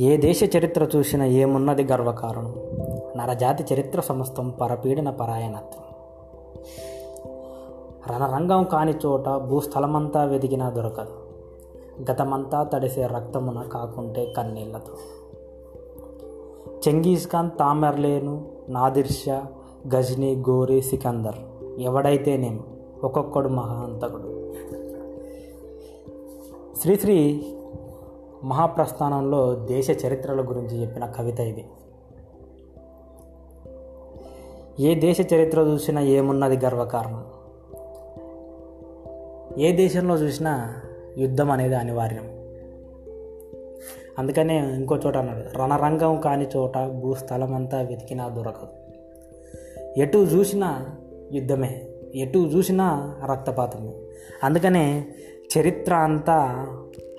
ఏ దేశ చరిత్ర చూసినా ఏమున్నది గర్వకారణం? నరజాతి చరిత్ర సమస్తం పరపీడన పరాయణత్వం. రణరంగం కాని చోట భూస్థలమంతా వెదిగినా దొరకదు. గతమంతా తడిసే రక్తమున కాకుంటే కన్నీళ్ళతో. Genghis Khan Tamerlane Nadir Shah Ghazni Ghori Sikandar ఎవడైతేనేమి ఒక్కొక్కడు మహాంతకుడు శ్రీశ్రీ మహాప్రస్థానంలో దేశ చరిత్రల గురించి చెప్పిన కవిత ఇది. ఏ దేశ చరిత్ర చూసినా ఏమున్నది గర్వకారణం? ఏ దేశంలో చూసినా యుద్ధం అనేది అనివార్యం. అందుకనే ఇంకో చోట అన్నాడు రణరంగం కాని చోట భూస్థలం అంతా వెతికినా దొరకదు. ఎటు చూసినా యుద్ధమే ఎటు చూసినా రక్తపాతమే. అందుకనే చరిత్ర అంతా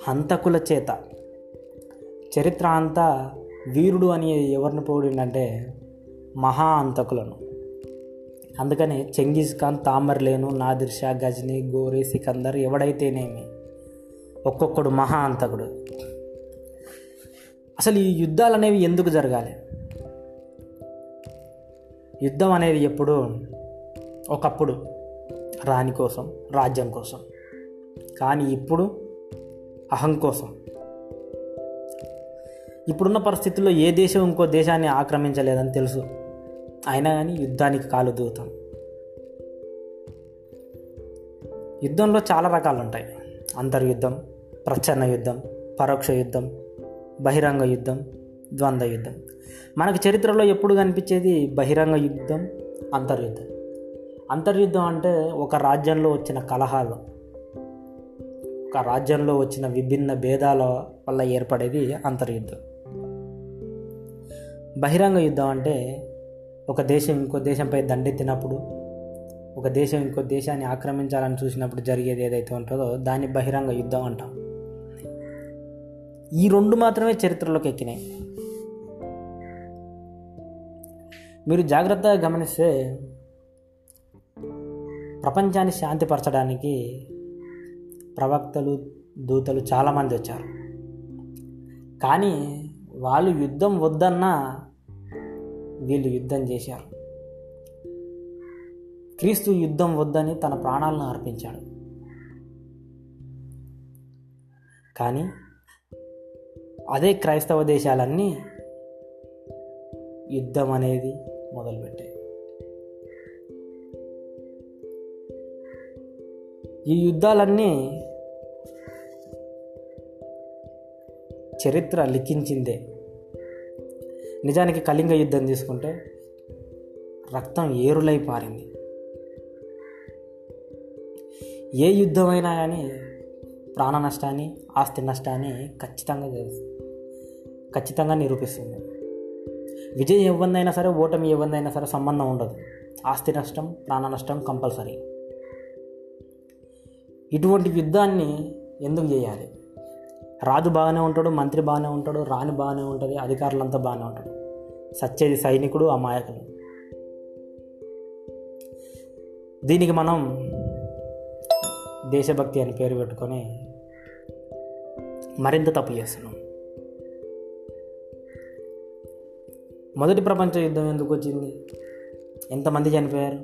హంతకుల చేత. చరిత్ర అంతా వీరుడు అని ఎవరిని పోడిందంటే మహా అంతకులను అందుకని Genghis Khan Tamerlane Nadir Shah Ghazni Ghori Sikandar ఎవడైతేనేమి ఒక్కొక్కడు మహా అంతకుడు అసలు ఈ యుద్ధాలు అనేవి ఎందుకు జరగాలి? యుద్ధం అనేది ఎప్పుడు ఒకప్పుడు రాణి కోసం రాజ్యం కోసం. కానీ ఇప్పుడు అహం కోసం. ఇప్పుడున్న పరిస్థితుల్లో ఏ దేశం ఇంకో దేశాన్ని ఆక్రమించలేదని తెలుసు. అయినా కానీ యుద్ధానికి కాలు దూతాం. యుద్ధంలో చాలా రకాలు ఉంటాయి అంతర్యుద్ధం ప్రచ్ఛన్న యుద్ధం పరోక్ష యుద్ధం బహిరంగ యుద్ధం ద్వంద్వ యుద్ధం. మనకు చరిత్రలో ఎప్పుడు కనిపించేది బహిరంగ యుద్ధం అంతర్యుద్ధం. అంతర్యుద్ధం అంటే ఒక రాజ్యంలో వచ్చిన కలహాలు. ఒక రాజ్యంలో వచ్చిన విభిన్న భేదాల వల్ల ఏర్పడేది అంతర్యుద్ధం. బహిరంగ యుద్ధం అంటే ఒక దేశం ఇంకో దేశంపై దండెత్తినప్పుడు ఒక దేశం ఇంకో దేశాన్ని ఆక్రమించాలని చూసినప్పుడు జరిగేది ఏదైతే ఉంటుందో దాన్ని బహిరంగ యుద్ధం అంటాం. ఈ రెండు మాత్రమే చరిత్రలోకి ఎక్కినాయి. మీరు జాగ్రత్తగా గమనిస్తే ప్రపంచాన్ని శాంతిపరచడానికి ప్రవక్తలు దూతలు చాలామంది వచ్చారు. కానీ వాళ్ళు యుద్ధం వద్దన్నా వీళ్ళు యుద్ధం చేశారు. క్రీస్తు యుద్ధం వద్దని తన ప్రాణాలను అర్పించాడు. కానీ అదే క్రైస్తవ దేశాలన్నీ యుద్ధం అనేది మొదలుపెట్టాయి. ఈ యుద్ధాలన్నీ చరిత్ర లిఖించిందే. నిజానికి కళింగ యుద్ధం తీసుకుంటే రక్తం ఏరులై పారింది. ఏ యుద్ధమైనా కానీ ప్రాణ నష్టాన్ని ఆస్తి నష్టాన్ని ఖచ్చితంగా ఖచ్చితంగా నిరూపిస్తుంది. విజయం ఎవరిదైనా సరే ఓటమి ఎవరిదైనా సరే సంబంధం ఉండదు. ఆస్తి నష్టం ప్రాణ నష్టం కంపల్సరీ. ఇటువంటి యుద్ధాన్ని ఎందుకు చేయాలి? రాజు బాగానే ఉంటాడు మంత్రి బాగానే ఉంటాడు రాణి బాగానే ఉంటుంది అధికారులంతా బాగానే ఉంటాడు సచ్చేది సైనికుడు అమాయకుడు. దీనికి మనం దేశభక్తి అని పేరు పెట్టుకొని మరింత తప్పు చేస్తున్నాం. మొదటి ప్రపంచ యుద్ధం ఎందుకు వచ్చింది? ఎంతమంది చనిపోయారు?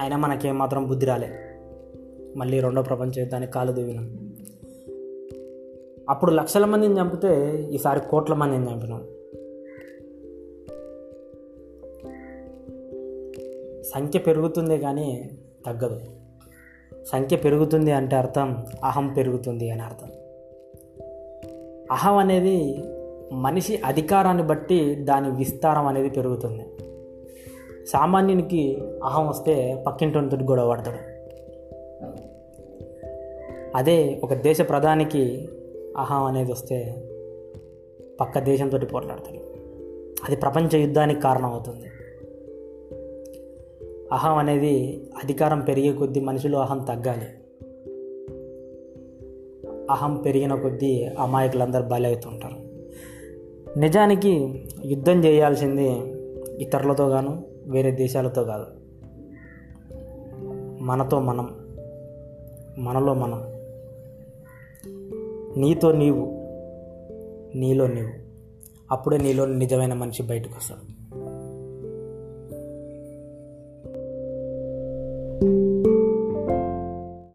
అయినా మనకేం మాత్రం బుద్ధి రాలేదు. మళ్ళీ రెండో ప్రపంచ యుద్ధానికి కాలు దిగినాం అప్పుడు లక్షల మందిని చంపితే ఈసారి కోట్ల మందిని చంపినాం. సంఖ్య పెరుగుతుంది కానీ తగ్గదు. సంఖ్య పెరుగుతుంది అంటే అర్థం అహం పెరుగుతుంది అని అర్థం. అహం అనేది మనిషి అధికారాన్ని బట్టి దాని విస్తారం అనేది పెరుగుతుంది. సామాన్యునికి అహం వస్తే పక్కింటి గొడవ పడతాడు. అదే ఒక దేశ ప్రధానికి అహం అనేది వస్తే పక్క దేశంతో పోట్లాడతాడు. అది ప్రపంచ యుద్ధానికి కారణం అవుతుంది. అహం అనేది అధికారం పెరిగే కొద్దీ మనుషులు అహం తగ్గాలి. అహం పెరిగిన కొద్దీ అమాయకులందరూ బలవుతుంటారు నిజానికి యుద్ధం చేయాల్సింది ఇతరులతో గాను వేరే దేశాలతో కాదు. మనతో మనం మనలో మనం. నీతో నీవు నీలో నీవు. అప్పుడే నీలో నిజమైన మనిషి బయటకు వస్తాడు.